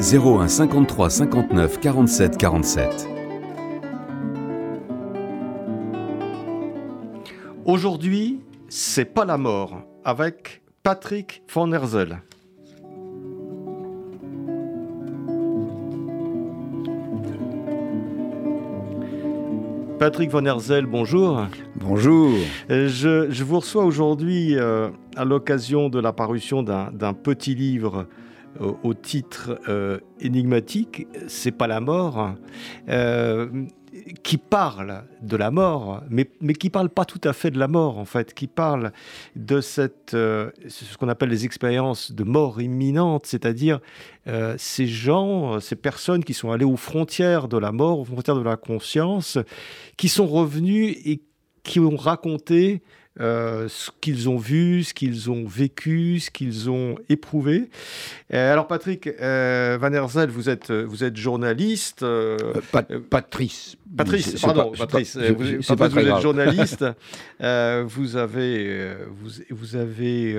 01 53 59 47 47. Aujourd'hui, c'est pas la mort avec Patrick Van Herzel. Patrick Van Herzel, bonjour. Bonjour. Euh, je, vous reçois aujourd'hui euh, à l'occasion de la parution d'un petit livre euh, au titre énigmatique, C'est pas la mort qui parle de la mort, mais, mais qui parle pas tout à fait de la mort, en fait, qui parle de cette, euh, ce qu'on appelle les expériences de mort imminente, c'est-à-dire euh, ces gens, ces personnes qui sont allées aux frontières de la mort, aux frontières de la conscience, qui sont revenus et qui ont raconté euh, ce qu'ils ont vu, ce qu'ils ont vécu, ce qu'ils ont éprouvé. Euh, alors Patrick euh, Van Herzel, vous êtes, vous êtes journaliste. Patrice. Patrice, pardon, Patrice. vous, êtes journaliste. vous avez, vous, vous avez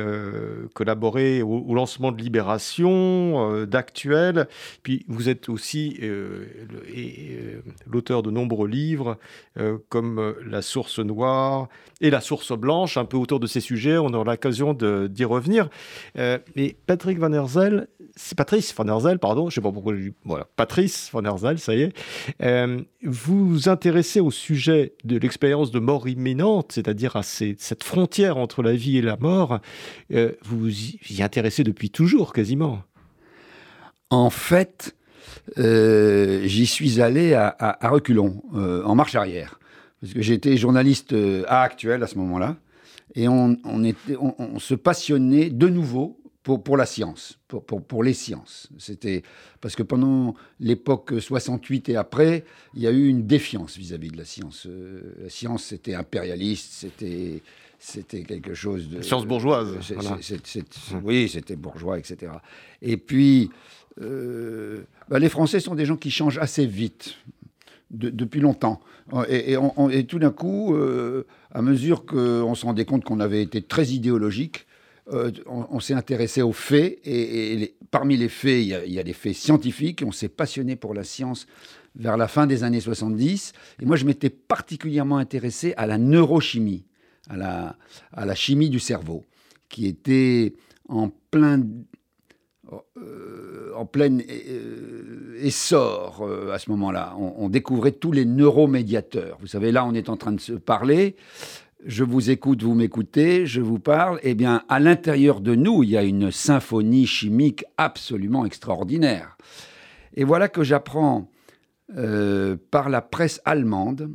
collaboré au, lancement de Libération, d'Actuel. Puis vous êtes aussi l'auteur de nombreux livres comme La Source Noire et La Source Blanche un peu autour de ces sujets. On aura l'occasion d'y revenir. Euh, mais Patrick Van Herzel, c'est Patrice Van Herzel, pardon, je sais pas pourquoi je Voilà, Patrice Van Herzel, ça y est. Euh, vous vous intéressez au sujet de l'expérience de mort imminente, c'est-à-dire à, cette frontière entre la vie et la mort. Euh, vous vous y intéressez depuis toujours, quasiment. En fait, j'y suis allé à, reculons, en marche arrière parce que j'étais journaliste euh, à Actuel à ce moment-là, et on, se passionnait de nouveau pour, pour la science, pour, pour, pour les sciences. C'était parce que pendant l'époque 68 et après, il y a eu une défiance vis-à-vis de la science. Euh, la science, c'était impérialiste, c'était c'était quelque chose de science bourgeoise. oui, c'était bourgeois, etc. Et puis, euh, bah, les Français sont des gens qui changent assez vite depuis longtemps. Et, tout d'un coup, euh, à mesure qu'on se rendait compte qu'on avait été très idéologique, euh, on, s'est intéressé aux faits. Et, parmi les faits, il y, a, il des faits scientifiques. On s'est passionné pour la science vers la fin des années 70. Et moi, je m'étais particulièrement intéressé à la neurochimie, à la, chimie du cerveau, qui était en plein euh, euh, essor à ce moment-là. On, découvrait tous les neuromédiateurs. Vous savez, là, on est en train de se parler. Je vous écoute, vous m'écoutez, je vous parle. Eh bien, à l'intérieur de nous, il y a une symphonie chimique absolument extraordinaire. Et voilà que j'apprends par la presse allemande,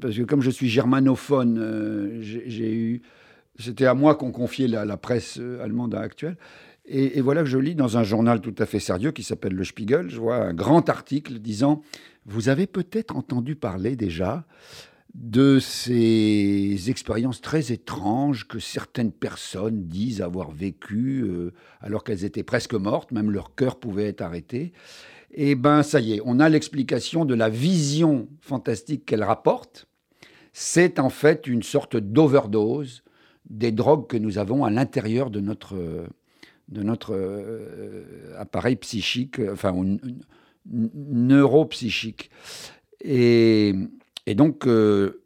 parce que comme je suis germanophone, j'ai eu c'était à moi qu'on confiait la, la presse allemande actuelle. Et, voilà que je lis dans un journal tout à fait sérieux qui s'appelle Le Spiegel, je vois un grand article disant Vous avez peut-être entendu parler déjà de ces expériences très étranges que certaines personnes disent avoir vécues euh, alors qu'elles étaient presque mortes, même leur cœur pouvait être arrêté. Et eh ben ça y est, on a l'explication de la vision fantastique qu'elle rapporte. C'est en fait une sorte d'overdose des drogues que nous avons à l'intérieur de notre de notre euh, appareil psychique, enfin neuropsychique. Et, et donc, euh,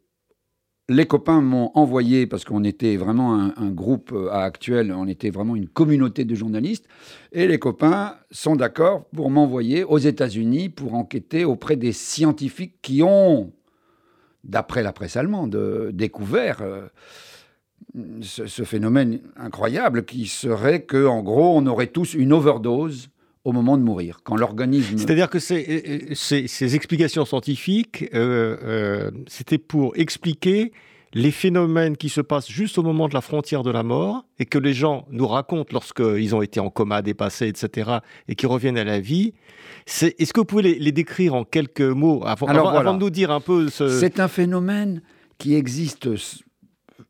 les copains m'ont envoyé, parce qu'on était vraiment un, groupe euh, à actuel, on était vraiment une communauté de journalistes, et les copains sont d'accord pour m'envoyer aux États-Unis pour enquêter auprès des scientifiques qui ont, d'après la presse allemande, découvert ce, phénomène incroyable qui serait que, en gros, on aurait tous une overdose au moment de mourir, quand l'organisme... C'est-à-dire que ces, ces, explications scientifiques, euh, euh, c'était pour expliquer les phénomènes qui se passent juste au moment de la frontière de la mort et que les gens nous racontent lorsqu'ils ont été en coma, dépassés, etc., et qui reviennent à la vie. Est-ce que vous pouvez les, décrire en quelques mots avant, avant, de nous dire un peu ce... C'est un phénomène qui existe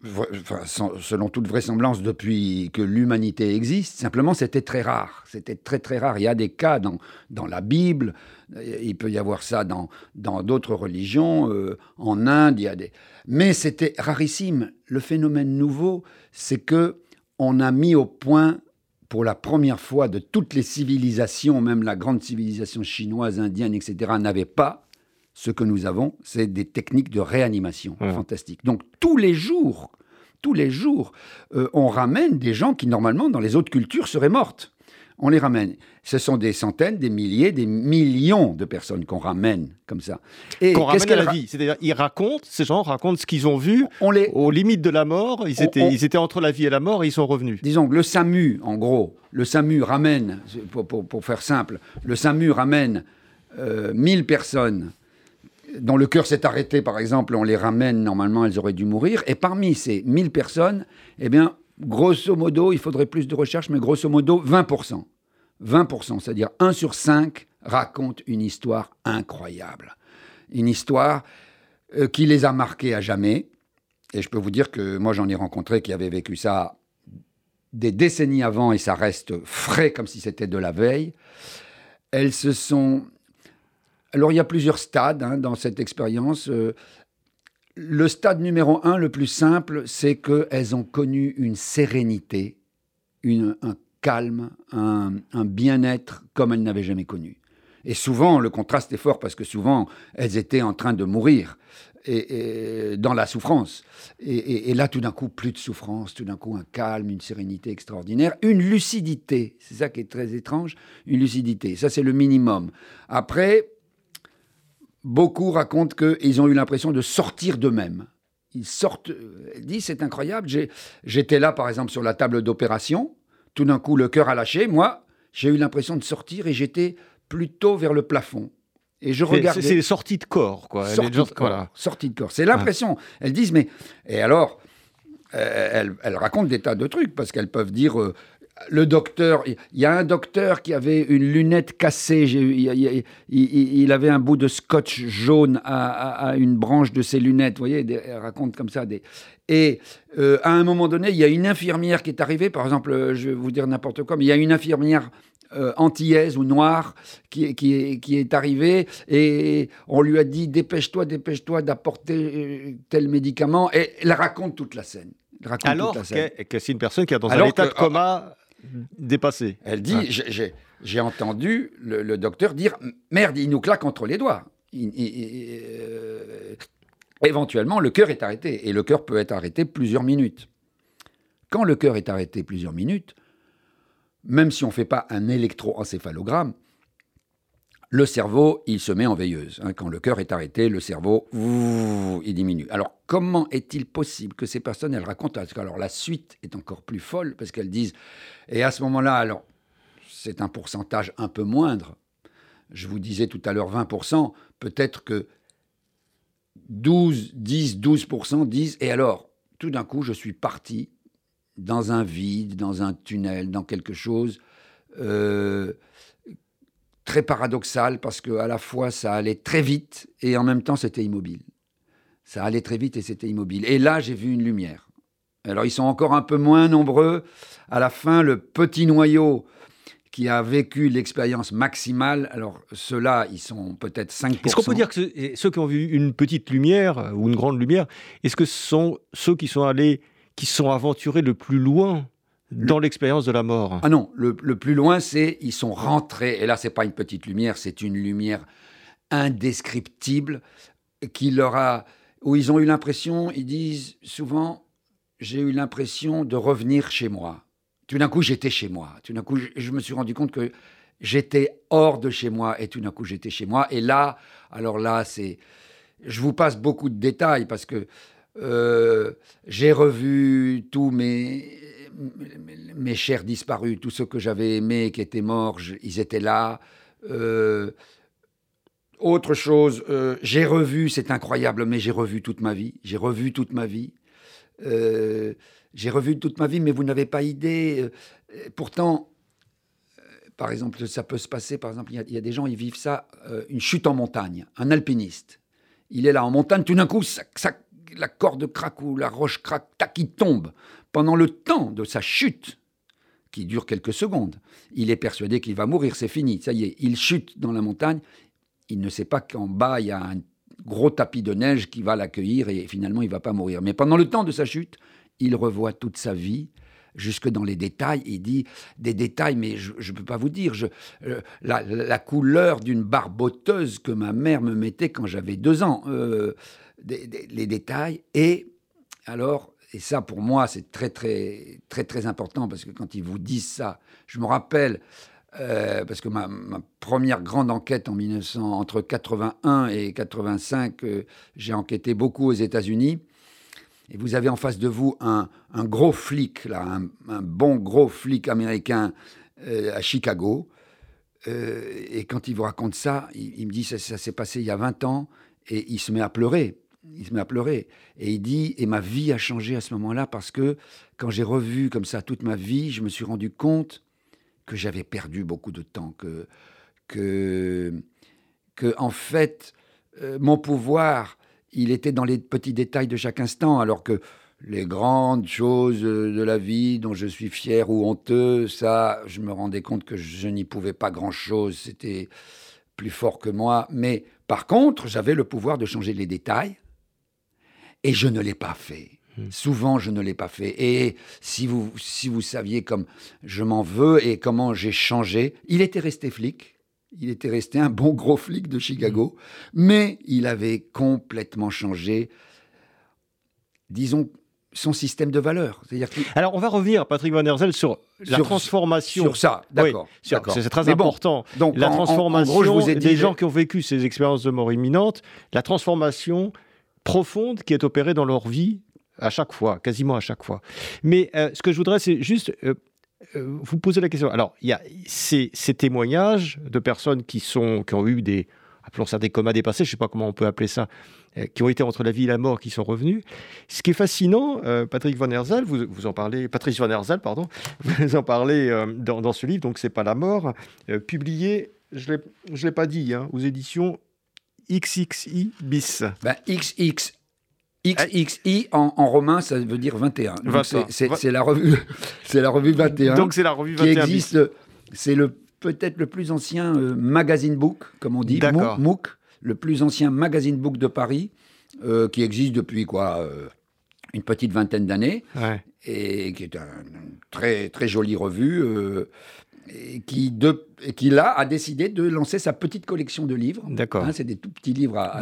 selon toute vraisemblance, depuis que l'humanité existe. Simplement, c'était très rare. C'était très, très rare. Il y a des cas dans, dans la Bible, il peut y avoir ça dans d'autres religions, euh, en Inde, il y a des... Mais c'était rarissime. Le phénomène nouveau, c'est que on a mis au point pour la première fois de toutes les civilisations, même la grande civilisation chinoise, indienne, etc., n'avait pas ce que nous avons, c'est des techniques de réanimation fantastiques. Donc tous les jours, tous les jours, euh, on ramène des gens qui normalement dans les autres cultures seraient mortes. On les ramène. Ce sont des centaines, des milliers, des millions de personnes qu'on ramène comme ça. Et qu'on ramène à la vie. C'est-à-dire, ils racontent, ces gens racontent ce qu'ils ont vu on les... aux limites de la mort. Ils étaient, ils étaient entre la vie et la mort et ils sont revenus. Disons que le SAMU, en gros, le SAMU ramène, pour, pour, faire simple, le SAMU ramène euh, 1000 personnes dont le cœur s'est arrêté, par exemple, on les ramène, normalement, elles auraient dû mourir. Et parmi ces 1000 personnes, eh bien, grosso modo, il faudrait plus de recherche, mais grosso modo, 20%. 20%, c'est-à-dire 1 sur 5 raconte une histoire incroyable. Une histoire euh, qui les a marqués à jamais. Et je peux vous dire que moi, j'en ai rencontré qui avaient vécu ça des décennies avant et ça reste frais comme si c'était de la veille. Elles se sont alors il y a plusieurs stades hein, dans cette expérience. Euh, le stade numéro un, le plus simple, c'est qu'elles ont connu une sérénité, un calme, un, bien-être comme elles n'avaient jamais connu. Et souvent, le contraste est fort parce que souvent, elles étaient en train de mourir et, dans la souffrance. Et là, tout d'un coup, plus de souffrance, tout d'un coup, un calme, une sérénité extraordinaire, une lucidité. C'est ça qui est très étrange, une lucidité. Ça, c'est le minimum. Après, beaucoup racontent qu'ils ont eu l'impression de sortir d'eux-mêmes. Ils sortent, elle dit, c'est incroyable. J'étais là, par exemple, sur la table d'opération. Tout d'un coup, le cœur a lâché. Moi, j'ai eu l'impression de sortir et j'étais plutôt vers le plafond. Et je regardais. C'est sortie de corps, quoi. Sortie, de, corps, sortie de corps. C'est l'impression. Elles disent, mais. Et alors, euh, elles, elles, racontent des tas de trucs parce qu'elles peuvent dire euh, le docteur, il y a un docteur qui avait une lunette cassée, il, avait un bout de scotch jaune à, une branche de ses lunettes, vous voyez, elle raconte comme ça. Des, et euh, à un moment donné, il y a une infirmière qui est arrivée, par exemple, je vais vous dire n'importe quoi, mais il y a une infirmière euh, antillaise ou noire qui, qui, qui, est arrivée et on lui a dit dépêche-toi, dépêche-toi d'apporter euh, tel médicament et elle raconte toute la scène. Alors que, c'est une personne qui est dans un état de coma dépassé. Elle dit, j'ai entendu le, docteur dire, merde, il nous claque entre les doigts. Euh, éventuellement, le cœur est arrêté, et le cœur peut être arrêté plusieurs minutes. Quand le cœur est arrêté plusieurs minutes, même si on ne fait pas un électroencéphalogramme, le cerveau, il se met en veilleuse. Hein. quand le cœur est arrêté, le cerveau, il diminue. Alors, comment est-il possible que ces personnes, elles racontent Alors, la suite est encore plus folle parce qu'elles disent, et à ce moment-là, alors, c'est un pourcentage un peu moindre. Je vous disais tout à l'heure 20%, peut-être que 12, 10, 12% disent, et alors, tout d'un coup, je suis parti dans un vide, dans un tunnel, dans quelque chose. Euh, très paradoxal parce que à la fois ça allait très vite et en même temps c'était immobile. Ça allait très vite et c'était immobile. Et là, j'ai vu une lumière. Alors ils sont encore un peu moins nombreux. À la fin, le petit noyau qui a vécu l'expérience maximale, alors ceux-là, ils sont peut-être 5%. Est-ce qu'on peut dire que ceux qui ont vu une petite lumière ou une grande lumière, est-ce que ce sont ceux qui sont allés, qui sont aventurés le plus loin dans l'expérience de la mort. Ah non, le, plus loin, c'est ils sont rentrés, et là, c'est pas une petite lumière, c'est une lumière indescriptible qui leur a, où ils ont eu l'impression, ils disent souvent, j'ai eu l'impression de revenir chez moi. Tout d'un coup, j'étais chez moi. Tout d'un coup, je, me suis rendu compte que j'étais hors de chez moi, et tout d'un coup, j'étais chez moi. Et là, alors là, c'est, je vous passe beaucoup de détails parce que euh, j'ai revu tous mes mes chers disparus, tous ceux que j'avais aimés, qui étaient morts, ils étaient là. Euh, autre chose, euh, j'ai revu, c'est incroyable, mais j'ai revu toute ma vie. J'ai revu toute ma vie. Euh, j'ai revu toute ma vie, mais vous n'avez pas idée. Pourtant, par exemple, ça peut se passer, par exemple, il y, a des gens, ils vivent ça, une chute en montagne, un alpiniste. Il est là en montagne, tout d'un coup, la corde craque ou la roche craque, tac, il tombe. Pendant le temps de sa chute, qui dure quelques secondes, il est persuadé qu'il va mourir, c'est fini, ça y est, il chute dans la montagne, il ne sait pas qu'en bas, il y a un gros tapis de neige qui va l'accueillir et finalement, il ne va pas mourir. Mais pendant le temps de sa chute, il revoit toute sa vie jusque dans les détails. Il dit des détails, mais je ne peux pas vous dire. Je, euh, la, couleur d'une barboteuse que ma mère me mettait quand j'avais deux ans. Euh, les détails. Et alors, et ça pour moi, c'est très, très, très, très important parce que quand ils vous disent ça, je me rappelle euh, parce que ma, première grande enquête en 1900, entre 81 et 85, euh, j'ai enquêté beaucoup aux États-Unis. Et vous avez en face de vous un, gros flic, là, un, bon gros flic américain euh, à Chicago. et quand il vous raconte ça, il, me dit ça, ça s'est passé il y a 20 ans, et il se met à pleurer. Il se met à pleurer. Et il dit, et ma vie a changé à ce moment-là parce que quand j'ai revu comme ça toute ma vie, je me suis rendu compte que j'avais perdu beaucoup de temps, que, que, que en fait, euh, mon pouvoir, il était dans les petits détails de chaque instant, alors que les grandes choses de la vie dont je suis fier ou honteux, ça, je me rendais compte que je n'y pouvais pas grand-chose, c'était plus fort que moi. Mais par contre, j'avais le pouvoir de changer les détails, et je ne l'ai pas fait. Hmm. Souvent, je ne l'ai pas fait. Et si vous, si vous saviez comme je m'en veux et comment j'ai changé, il était resté flic. Il était resté un bon gros flic de Chicago, hmm. mais il avait complètement changé, disons, son système de valeurs. Alors, on va revenir, Patrick Van der sur la transformation. Sur ça, d'accord. c'est très important. donc, la transformation des gens qui ont vécu ces expériences de mort imminente, la transformation profonde qui est opérée dans leur vie à chaque fois, quasiment à chaque fois. Mais euh, ce que je voudrais, c'est juste euh, euh, vous poser la question. Alors, il y a ces, témoignages de personnes qui, sont, qui ont eu des, appelons ça des comas dépassés, je ne sais pas comment on peut appeler ça, qui ont été entre la vie et la mort, qui sont revenus. Ce qui est fascinant, Patrick Van Herzal, vous, vous, en parlez, Patrice Van Herzal, pardon, vous en parlez dans, ce livre, donc c'est pas la mort, publié, je ne l'ai pas dit, hein, aux éditions XXI bis. Ben, XX XXI en, en, romain, ça veut dire 21. C'est la revue, c'est la revue 21. Donc c'est la revue 21 qui existe. C'est le peut-être le plus ancien euh, magazine book, comme on dit, MOOC, le plus ancien magazine book de Paris, euh, qui existe depuis quoi euh, une petite vingtaine d'années, et qui est une très très jolie revue et qui, de, qui là a décidé de lancer sa petite collection de livres. D'accord. Hein, c'est des tout petits livres à,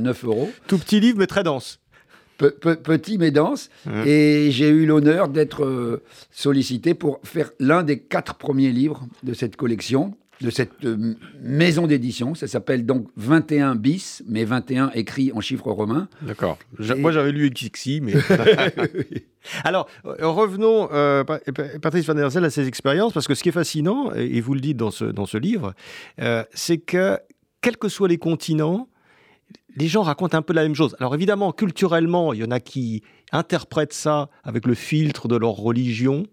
9, euros. Tout petit livre mais très dense. petit mais dense. Et j'ai eu l'honneur d'être euh, sollicité pour faire l'un des quatre premiers livres de cette collection de cette euh, maison d'édition. Ça s'appelle donc 21 bis, mais 21 écrit en chiffres romains. D'accord. Moi, j'avais lu XXI, mais. Alors, euh, revenons, euh, Patrice Van der Zel, à ses expériences, parce que ce qui est fascinant, et vous le dites dans ce, dans ce livre, c'est que, quels que soient les continents, les gens racontent un peu la même chose. Alors évidemment, culturellement, il y en a qui interprètent ça avec le filtre de leur religion.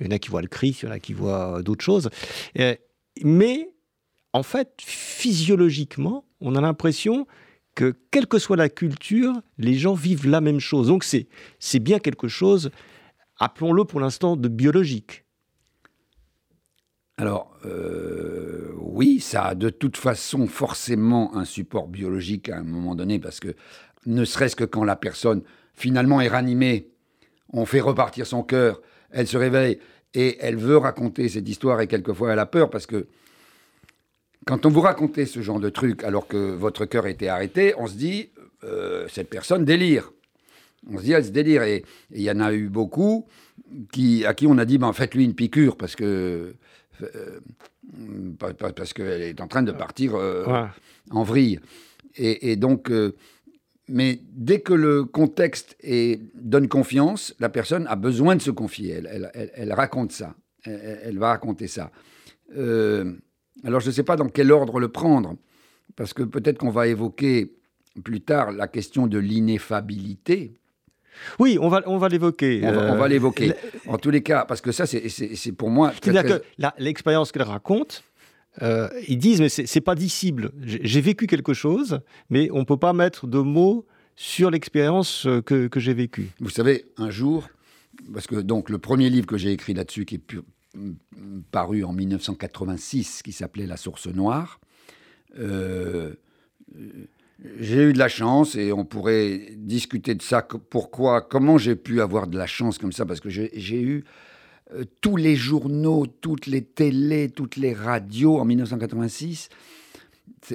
Il y en a qui voient le Christ, il y en a qui voient d'autres choses. Mais en fait, physiologiquement, on a l'impression que quelle que soit la culture, les gens vivent la même chose. Donc c'est, c'est bien quelque chose, appelons-le pour l'instant, de biologique. Alors, euh, oui, ça a de toute façon forcément un support biologique à un moment donné, parce que ne serait-ce que quand la personne finalement est ranimée, on fait repartir son cœur, elle se réveille, et elle veut raconter cette histoire et quelquefois elle a peur parce que quand on vous racontait ce genre de truc alors que votre cœur était arrêté, on se dit euh, cette personne délire. On se dit elle se délire et il y en a eu beaucoup qui, à qui on a dit ben, faites-lui une piqûre parce que euh, parce qu'elle est en train de partir euh, en vrille. Et, et donc mais dès que le contexte est, donne confiance, la personne a besoin de se confier. Elle, elle, raconte ça. Elle, va raconter ça. Euh, alors je ne sais pas dans quel ordre le prendre. parce que peut-être qu'on va évoquer plus tard la question de l'ineffabilité. Oui, on va, on va l'évoquer. On va, euh, l'évoquer. En tous les cas, parce que ça, c'est pour moi. C'est-à-dire que l'expérience qu'elle raconte, euh, ils disent, mais c'est pas dissible. J'ai vécu quelque chose, mais on ne peut pas mettre de mots sur l'expérience euh, que, j'ai vécue. Vous savez, un jour, parce que donc le premier livre que j'ai écrit là-dessus, qui est paru en 1986, qui s'appelait La source noire, euh, j'ai eu de la chance et on pourrait discuter de ça. Pourquoi Comment j'ai pu avoir de la chance comme ça Parce que j'ai eu euh, tous les journaux, toutes les télés, toutes les radios en 1986.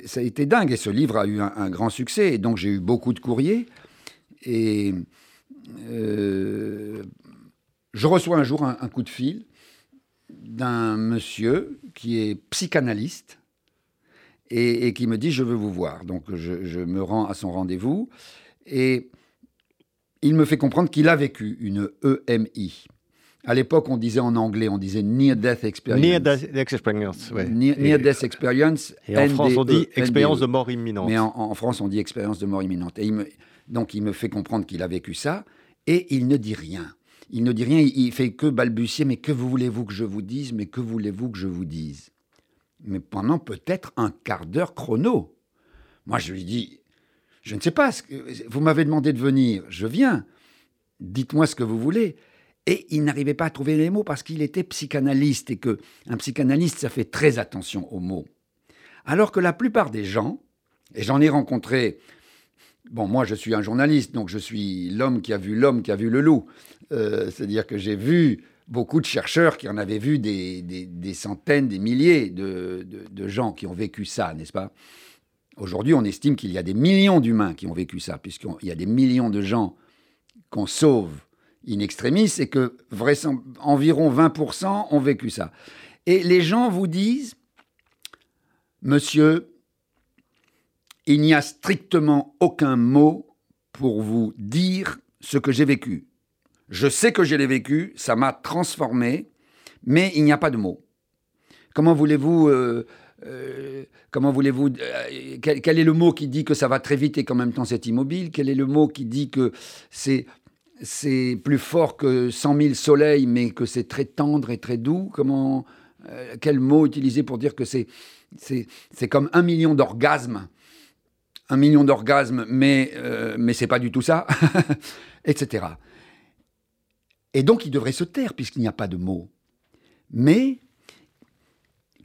Ça a été dingue et ce livre a eu un, grand succès. Et donc j'ai eu beaucoup de courriers. Et euh, je reçois un jour un, un coup de fil d'un monsieur qui est psychanalyste et, qui me dit je veux vous voir. Donc je, me rends à son rendez-vous et il me fait comprendre qu'il a vécu une EMI. À l'époque, on disait en anglais, on disait Near Death Experience. Near Death Experience, oui. Near, Death Experience. Et en France, on dit expérience de mort imminente. Mais en, France, on dit expérience de mort imminente. Et il me, donc, il me fait comprendre qu'il a vécu ça et il ne dit rien. Il ne dit rien, il fait que balbutier. Mais que voulez-vous que je vous dise Mais que voulez-vous que je vous dise? Mais pendant peut-être un quart d'heure chrono. Moi, je lui dis, je ne sais pas, ce que, vous m'avez demandé de venir, je viens, dites-moi ce que vous voulez. Et il n'arrivait pas à trouver les mots parce qu'il était psychanalyste et que un psychanalyste, ça fait très attention aux mots. Alors que la plupart des gens, et j'en ai rencontré, bon, moi je suis un journaliste, donc je suis l'homme qui a vu l'homme qui a vu le loup. Euh, c'est-à-dire que j'ai vu beaucoup de chercheurs qui en avaient vu des, centaines, des milliers de, gens qui ont vécu ça, n'est-ce pas? Aujourd'hui, on estime qu'il y a des millions d'humains qui ont vécu ça, puisqu'il y a des millions de gens qu'on sauve in extremis et que environ 20% ont vécu ça. Et les gens vous disent, monsieur, il n'y a strictement aucun mot pour vous dire ce que j'ai vécu. Je sais que je l'ai vécu, ça m'a transformé, mais il n'y a pas de mots. Comment voulez-vous... Euh, euh, comment voulez-vous euh, quel, est le mot qui dit que ça va très vite et qu'en même temps c'est immobile? Quel est le mot qui dit que c'est c'est plus fort que 100 000 soleils, mais que c'est très tendre et très doux Comment quel mot utiliser pour dire que c'est c'est comme un million d'orgasmes un million d'orgasmes, mais mais c'est pas du tout ça, etc. Et donc il devrait se taire puisqu'il n'y a pas de mots. Mais,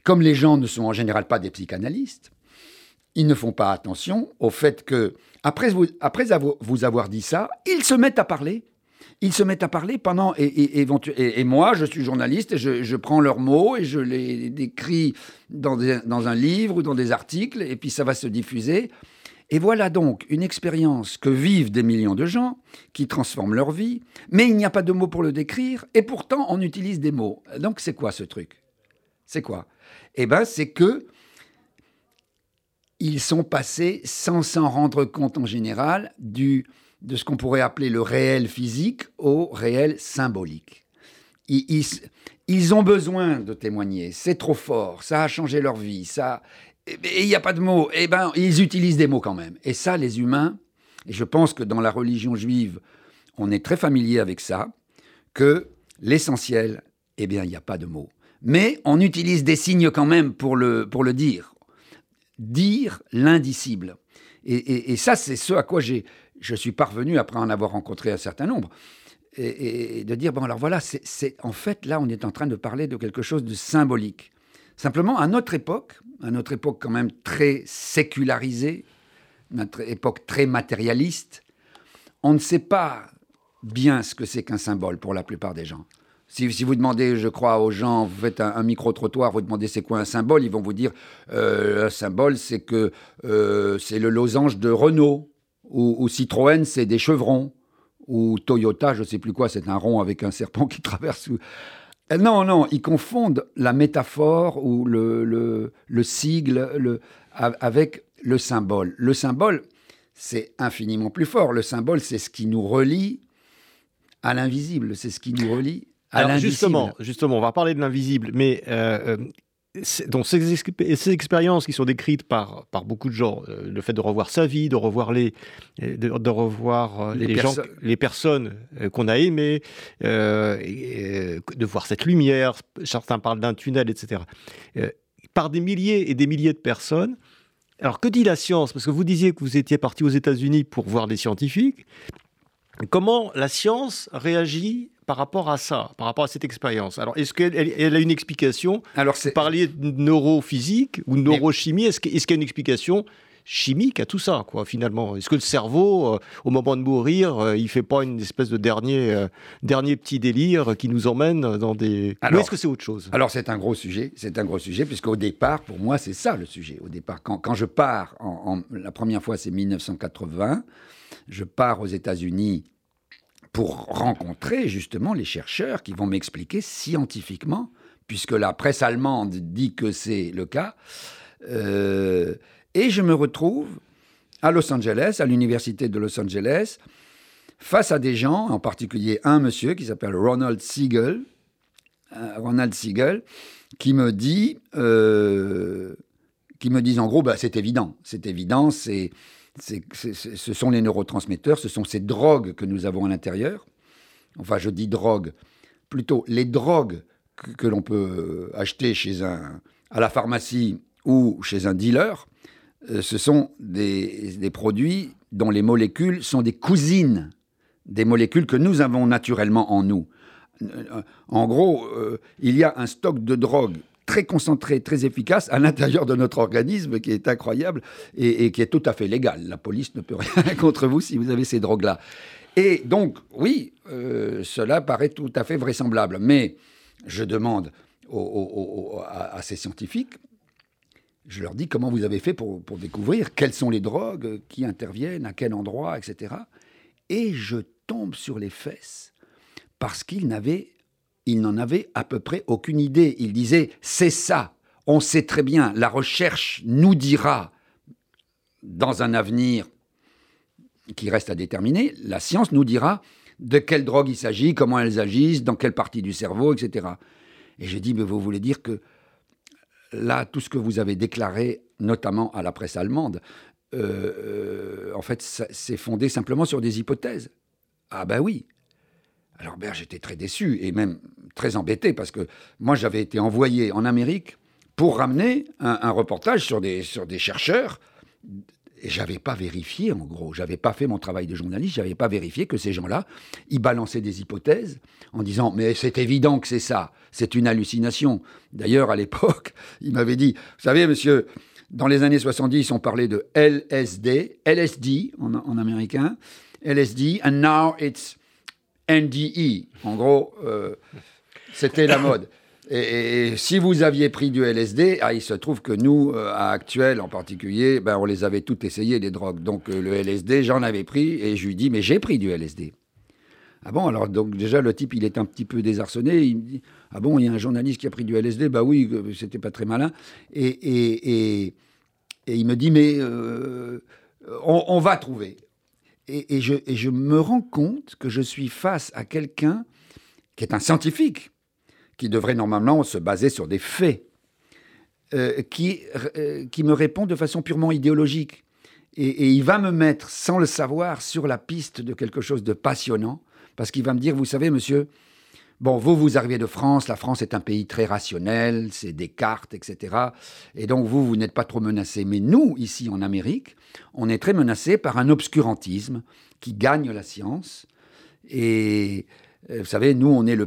comme les gens ne sont en général pas des psychanalystes, ils ne font pas attention au fait que, après vous, après vous avoir dit ça, ils se mettent à parler. Ils se mettent à parler pendant. Et, et, moi, je suis journaliste et je, prends leurs mots et je les décris dans, dans un livre ou dans des articles, et puis ça va se diffuser. Et voilà donc une expérience que vivent des millions de gens, qui transforment leur vie, mais il n'y a pas de mots pour le décrire, et pourtant on utilise des mots. Donc c'est quoi ce truc? C'est quoi? Eh bien c'est que ils sont passés, sans s'en rendre compte en général, du, de ce qu'on pourrait appeler le réel physique au réel symbolique. Ils, ils ont besoin de témoigner, c'est trop fort, ça a changé leur vie, ça, et il n'y a pas de mots. Eh ben, ils utilisent des mots quand même. Et ça, les humains, et je pense que dans la religion juive, on est très familier avec ça, que l'essentiel, eh bien, il n'y a pas de mots. Mais on utilise des signes quand même pour le, pour le dire. Dire l'indicible. Et, ça, c'est ce à quoi je suis parvenu après en avoir rencontré un certain nombre. Et, et de dire, bon, alors voilà, c'est en fait, là, on est en train de parler de quelque chose de symbolique. Simplement, à notre époque, à notre époque quand même très sécularisée, notre époque très matérialiste, on ne sait pas bien ce que c'est qu'un symbole pour la plupart des gens. Si, vous demandez, je crois, aux gens, vous faites un, micro-trottoir, vous demandez c'est quoi un symbole, ils vont vous dire euh, un symbole, c'est que euh, c'est le losange de Renault, ou, Citroën, c'est des chevrons, ou Toyota, je ne sais plus quoi, c'est un rond avec un serpent qui traverse. Euh, non, non, ils confondent la métaphore ou le, le, sigle le, avec le symbole. Le symbole, c'est infiniment plus fort. Le symbole, c'est ce qui nous relie à l'invisible. C'est ce qui nous relie Alors justement, justement, on va parler de l'invisible, mais euh, euh, donc ces, expériences qui sont décrites par, par beaucoup de gens, euh, le fait de revoir sa vie, de revoir les, de, revoir les, gens, les personnes qu'on a aimées, de voir cette lumière, certains parlent d'un tunnel, etc. par des milliers et des milliers de personnes. Alors que dit la science? Parce que vous disiez que vous étiez parti aux États-Unis pour voir des scientifiques. Comment la science réagit par rapport à ça, par rapport à cette expérience Alors, est-ce qu'elle a une explication Alors, Vous parliez de neurophysique ou de neurochimie. Est-ce qu'il y a une explication chimique à tout ça, quoi, finalement? Est-ce que le cerveau, euh, au moment de mourir, euh, il fait pas une espèce de dernier, euh, dernier petit délire qui nous emmène dans des... ou est-ce que c'est autre chose? Alors, c'est un gros sujet, c'est un gros sujet, puisqu'au départ, pour moi, c'est ça le sujet. Au départ, quand, quand je pars, en, la première fois, c'est 1980, je pars aux États-Unis pour rencontrer justement les chercheurs qui vont m'expliquer scientifiquement, puisque la presse allemande dit que c'est le cas. Euh, et je me retrouve à Los Angeles, à l'université de Los Angeles, face à des gens, en particulier un monsieur qui s'appelle Ronald Siegel, euh, Ronald Siegel, qui me dit, euh, qui me dit en gros, bah, c'est évident, c'est évident, c'est ce sont les neurotransmetteurs, ce sont ces drogues que nous avons à l'intérieur. Enfin, je dis drogue, plutôt les drogues que, l'on peut acheter chez un, à la pharmacie ou chez un dealer, euh, ce sont des, produits dont les molécules sont des cousines des molécules que nous avons naturellement en nous. Euh, en gros, euh, il y a un stock de drogue très concentré, très efficace à l'intérieur de notre organisme qui est incroyable et, qui est tout à fait légal. La police ne peut rien contre vous si vous avez ces drogues-là. Et donc, oui, euh, cela paraît tout à fait vraisemblable. Mais je demande à, ces scientifiques, je leur dis comment vous avez fait pour, pour découvrir quelles sont les drogues qui interviennent, à quel endroit, etc. Et je tombe sur les fesses parce qu'ils n'avaient il n'en avait à peu près aucune idée. Il disait, c'est ça, on sait très bien, la recherche nous dira, dans un avenir qui reste à déterminer, la science nous dira de quelle drogue il s'agit, comment elles agissent, dans quelle partie du cerveau, etc. Et j'ai dit, mais vous voulez dire que là, tout ce que vous avez déclaré, notamment à la presse allemande, euh, euh, en fait, c'est fondé simplement sur des hypothèses. Ah ben oui, alors ben, j'étais très déçu et même très embêté parce que moi j'avais été envoyé en Amérique pour ramener un, reportage sur des, sur des chercheurs. Et j'avais pas vérifié en gros, j'avais pas fait mon travail de journaliste, j'avais pas vérifié que ces gens-là, ils balançaient des hypothèses en disant mais c'est évident que c'est ça, c'est une hallucination. D'ailleurs à l'époque, il m'avait dit, vous savez monsieur, dans les années 70, on parlait de LSD, LSD en, en américain, LSD, and now it's NDE. En gros, euh, c'était la mode. Et, si vous aviez pris du LSD, ah, il se trouve que nous, euh, à Actuel en particulier, ben, on les avait toutes essayées, les drogues. Donc euh, le LSD, j'en avais pris et je lui dis, mais j'ai pris du LSD. Ah bon, alors donc déjà le type, il est un petit peu désarçonné. Il me dit, ah bon, il y a un journaliste qui a pris du LSD. Bah oui, c'était pas très malin. Et, et, et, il me dit, mais on va trouver et, je, me rends compte que je suis face à quelqu'un qui est un scientifique, qui devrait normalement se baser sur des faits, euh, qui, euh, qui me répond de façon purement idéologique. et, il va me mettre, sans le savoir, sur la piste de quelque chose de passionnant, parce qu'il va me dire, vous savez, monsieur, Bon, vous, vous arrivez de France, la France est un pays très rationnel, c'est des cartes, etc. Et donc, vous, vous n'êtes pas trop menacé. Mais nous, ici en Amérique, on est très menacé par un obscurantisme qui gagne la science. Et euh, vous savez, nous, on est,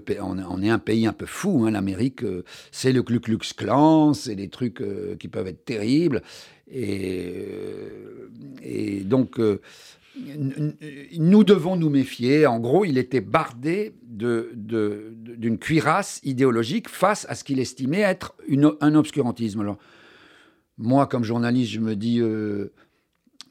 un pays un peu fou. Hein, L'Amérique, euh, c'est le Ku Klux Klan, c'est des trucs euh, qui peuvent être terribles. Et donc, nous devons nous méfier. En gros, il était bardé d'une cuirasse idéologique face à ce qu'il estimait être un obscurantisme. Alors, moi, comme journaliste, je me dis, euh,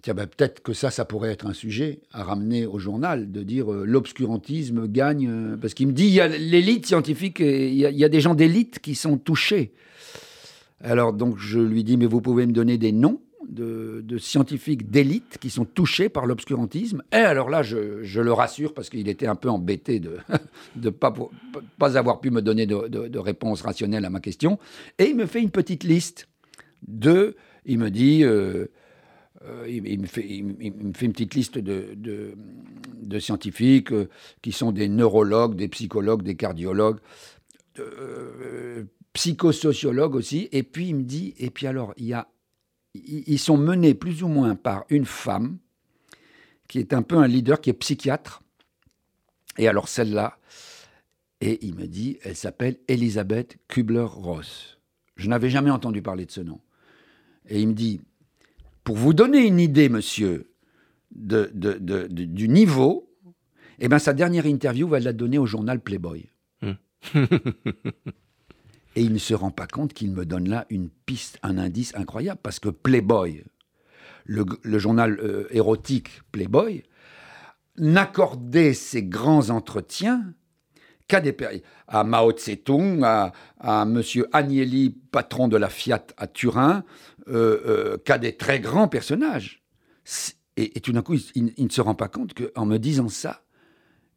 tiens, ben, peut-être que ça, ça pourrait être un sujet à ramener au journal, de dire euh, l'obscurantisme gagne. Euh, parce qu'il me dit, il y a l'élite scientifique, il y, y, a des gens d'élite qui sont touchés. Alors, donc, je lui dis, mais vous pouvez me donner des noms de, scientifiques d'élite qui sont touchés par l'obscurantisme. Et alors là, je, le rassure parce qu'il était un peu embêté de ne pas, pas avoir pu me donner de, de, réponse rationnelle à ma question. Et il me fait une petite liste de... Il me dit... Euh, euh, il, me fait, il, me fait, une petite liste de, de, scientifiques euh, qui sont des neurologues, des psychologues, des cardiologues, psychosociologues aussi. Et puis il me dit, et puis alors, il y a, ils sont menés plus ou moins par une femme qui est un peu un leader, qui est psychiatre. Et alors celle-là, et il me dit, elle s'appelle Elisabeth Kubler-Ross. Je n'avais jamais entendu parler de ce nom. Et il me dit, pour vous donner une idée, monsieur, du niveau, eh ben, sa dernière interview va la donner au journal Playboy. Hmm. Et il ne se rend pas compte qu'il me donne là une piste, un indice incroyable, parce que Playboy, le, journal euh, érotique Playboy, n'accordait ses grands entretiens qu'à à Mao Tse-tung, à, à M. Agnelli, patron de la Fiat à Turin, euh, euh, qu'à des très grands personnages. Et, tout d'un coup, il, ne se rend pas compte qu'en me disant ça,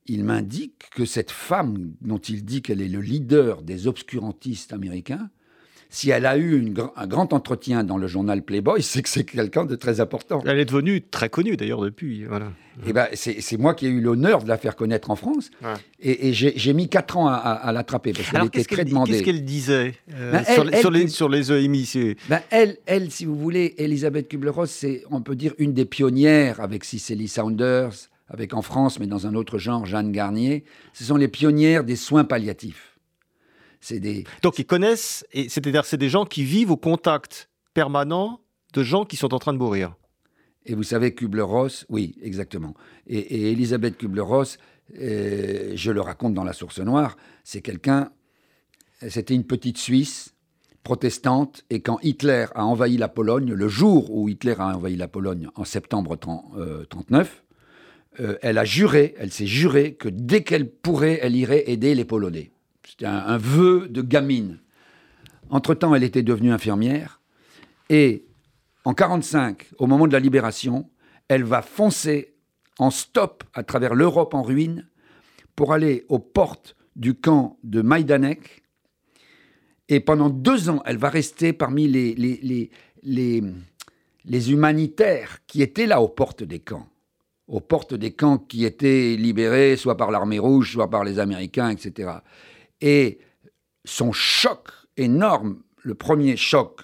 il m'indique que cette femme dont il dit qu'elle est le leader des obscurantistes américains, si elle a eu un grand entretien dans le journal Playboy, c'est que c'est quelqu'un de très important. Elle est devenue très connue d'ailleurs depuis. Voilà. Et eh ben, c'est moi qui ai eu l'honneur de la faire connaître en France. Et, j'ai mis quatre ans à, l'attraper parce qu'elle était très demandée. Qu'est-ce qu'elle disait euh, ben, sur, les, sur, les, EMI ben, elle, elle, si vous voulez, Elisabeth Kubler-Ross, c'est, on peut dire, une des pionnières avec Cicely Saunders, avec en France, mais dans un autre genre, Jeanne Garnier. Ce sont les pionnières des soins palliatifs. Donc ils connaissent, et c'est-à-dire c'est des gens qui vivent au contact permanent de gens qui sont en train de mourir. Et vous savez, Kubler-Ross, oui, exactement. Et, Elisabeth Kubler-Ross, euh, je le raconte dans La Source Noire, c'est quelqu'un, c'était une petite Suisse protestante, et quand Hitler a envahi la Pologne, le jour où Hitler a envahi la Pologne, en septembre 1939, euh, euh, elle a juré, elle s'est juré que dès qu'elle pourrait, elle irait aider les Polonais. C'était un, vœu de gamine. Entre-temps, elle était devenue infirmière. Et en 1945, au moment de la libération, elle va foncer en stop à travers l'Europe en ruine pour aller aux portes du camp de Majdanek. Et pendant deux ans, elle va rester parmi les, humanitaires qui étaient là aux portes des camps. Aux portes des camps qui étaient libérés soit par l'armée rouge, soit par les Américains, etc. Et son choc énorme, le premier choc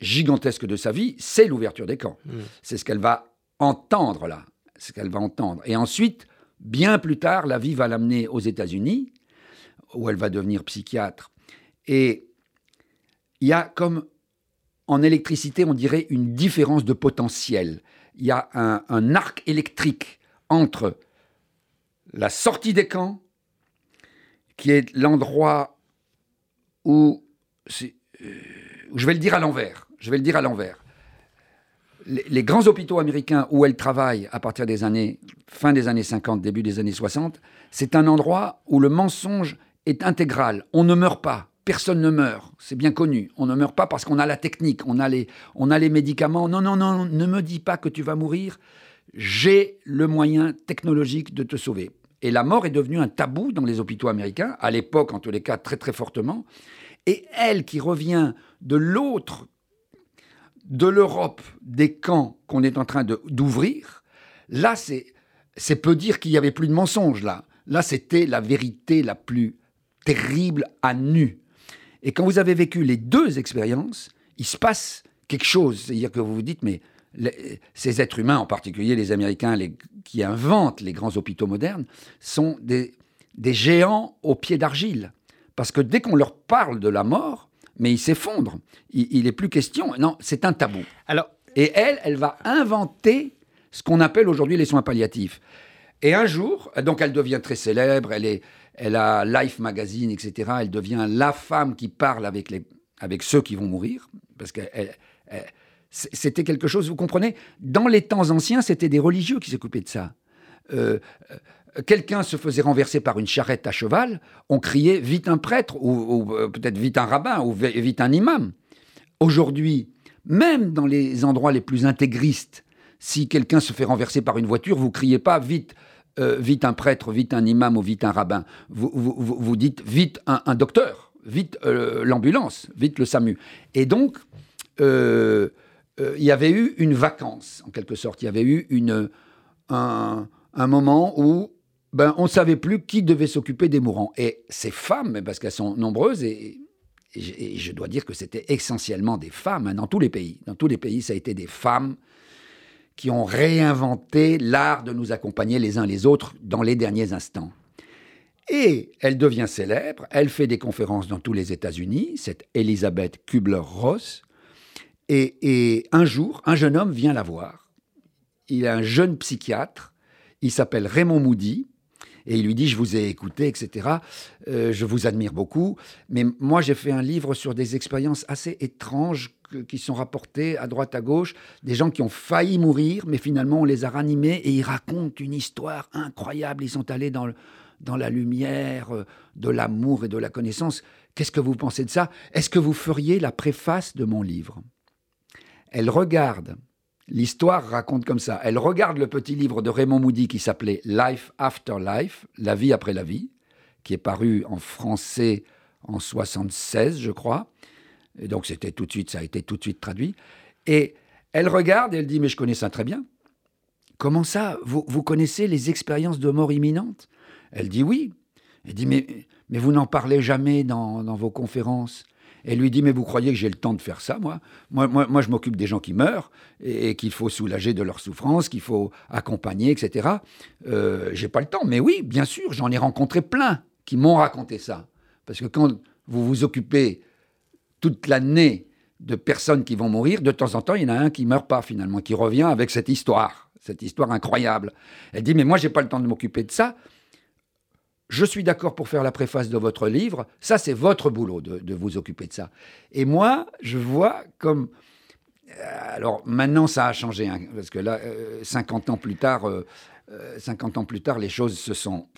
gigantesque de sa vie, c'est l'ouverture des camps. Mmh. C'est ce qu'elle va entendre là, ce qu'elle va entendre. Et ensuite, bien plus tard, la vie va l'amener aux États-Unis, où elle va devenir psychiatre. Et il y a comme en électricité, on dirait une différence de potentiel. Il y a un, arc électrique entre la sortie des camps qui est l'endroit où, euh, je vais le dire à l'envers, je vais le dire à l'envers. Les, grands hôpitaux américains où elle travaille à partir des années, fin des années 50, début des années 60, c'est un endroit où le mensonge est intégral. On ne meurt pas. Personne ne meurt, c'est bien connu. On ne meurt pas parce qu'on a la technique, on a, les, on a les médicaments. Non, non, non, ne me dis pas que tu vas mourir. J'ai le moyen technologique de te sauver. Et la mort est devenue un tabou dans les hôpitaux américains, à l'époque en tous les cas très très fortement. Et elle qui revient de l'autre, de l'Europe, des camps qu'on est en train d'ouvrir, là c'est, peu dire qu'il n'y avait plus de mensonges là. Là c'était la vérité la plus terrible à nu. Et quand vous avez vécu les deux expériences, il se passe quelque chose. C'est-à-dire que vous vous dites, mais ces êtres humains, en particulier les Américains qui inventent les grands hôpitaux modernes, sont des, géants aux pieds d'argile. Parce que dès qu'on leur parle de la mort, mais ils s'effondrent. Il n'est plus question. Non, c'est un tabou. Alors, et elle, elle va inventer ce qu'on appelle aujourd'hui les soins palliatifs. Et un jour, donc elle devient très célèbre, elle, est, elle a Life Magazine, etc. Elle devient la femme qui parle avec, les, avec ceux qui vont mourir, parce qu'elle c'était quelque chose, vous comprenez? Dans les temps anciens, c'était des religieux qui s'occupaient de ça. Euh, quelqu'un se faisait renverser par une charrette à cheval, on criait vite un prêtre, ou, euh, peut-être vite un rabbin, ou vite un imam. Aujourd'hui, même dans les endroits les plus intégristes, si quelqu'un se fait renverser par une voiture, vous criez pas vite, euh, vite un prêtre, vite un imam ou vite un rabbin. Vous, vous, dites vite un, docteur, vite euh, l'ambulance, vite le SAMU. Et donc, euh, il y avait eu une vacance, en quelque sorte. Il y avait eu une, un, un moment où ben, on ne savait plus qui devait s'occuper des mourants. Et ces femmes, parce qu'elles sont nombreuses, et, je dois dire que c'était essentiellement des femmes hein, dans tous les pays. Dans tous les pays, ça a été des femmes qui ont réinventé l'art de nous accompagner les uns les autres dans les derniers instants. Et elle devient célèbre, elle fait des conférences dans tous les États-Unis, cette Elisabeth Kubler-Ross. Et, un jour, un jeune homme vient la voir. Il est un jeune psychiatre, il s'appelle Raymond Moody, et il lui dit, je vous ai écouté, etc. Euh, je vous admire beaucoup, mais moi j'ai fait un livre sur des expériences assez étranges qui sont rapportées à droite, à gauche, des gens qui ont failli mourir, mais finalement on les a ranimés et ils racontent une histoire incroyable. Ils sont allés dans, dans la lumière euh, de l'amour et de la connaissance. Qu'est-ce que vous pensez de ça? Est-ce que vous feriez la préface de mon livre? Elle regarde L'histoire raconte comme ça. Elle regarde le petit livre de Raymond Moody qui s'appelait Life After Life, La vie après la vie, qui est paru en français en 76, je crois. Et donc c'était tout de suite, ça a été tout de suite traduit. Et elle regarde et elle dit, mais je connais ça très bien. Comment ça vous, vous connaissez les expériences de mort imminente? Elle dit oui. Elle dit, mais, mais vous n'en parlez jamais dans, dans vos conférences. Elle lui dit Mais vous croyez que j'ai le temps de faire ça, moi? Moi, moi, moi, je m'occupe des gens qui meurent et, qu'il faut soulager de leur souffrance, qu'il faut accompagner, etc. Euh, j'ai pas le temps. Mais oui, bien sûr, j'en ai rencontré plein qui m'ont raconté ça. Parce que quand vous vous occupez toute l'année de personnes qui vont mourir, de temps en temps, il y en a un qui meurt pas finalement, qui revient avec cette histoire, cette histoire incroyable. Elle dit Mais moi, j'ai pas le temps de m'occuper de ça je suis d'accord pour faire la préface de votre livre, ça c'est votre boulot de, vous occuper de ça. Et moi, je vois comme... Euh, alors maintenant ça a changé, hein, parce que là, 50 euh, ans plus tard, 50 euh, ans plus tard, les choses se sont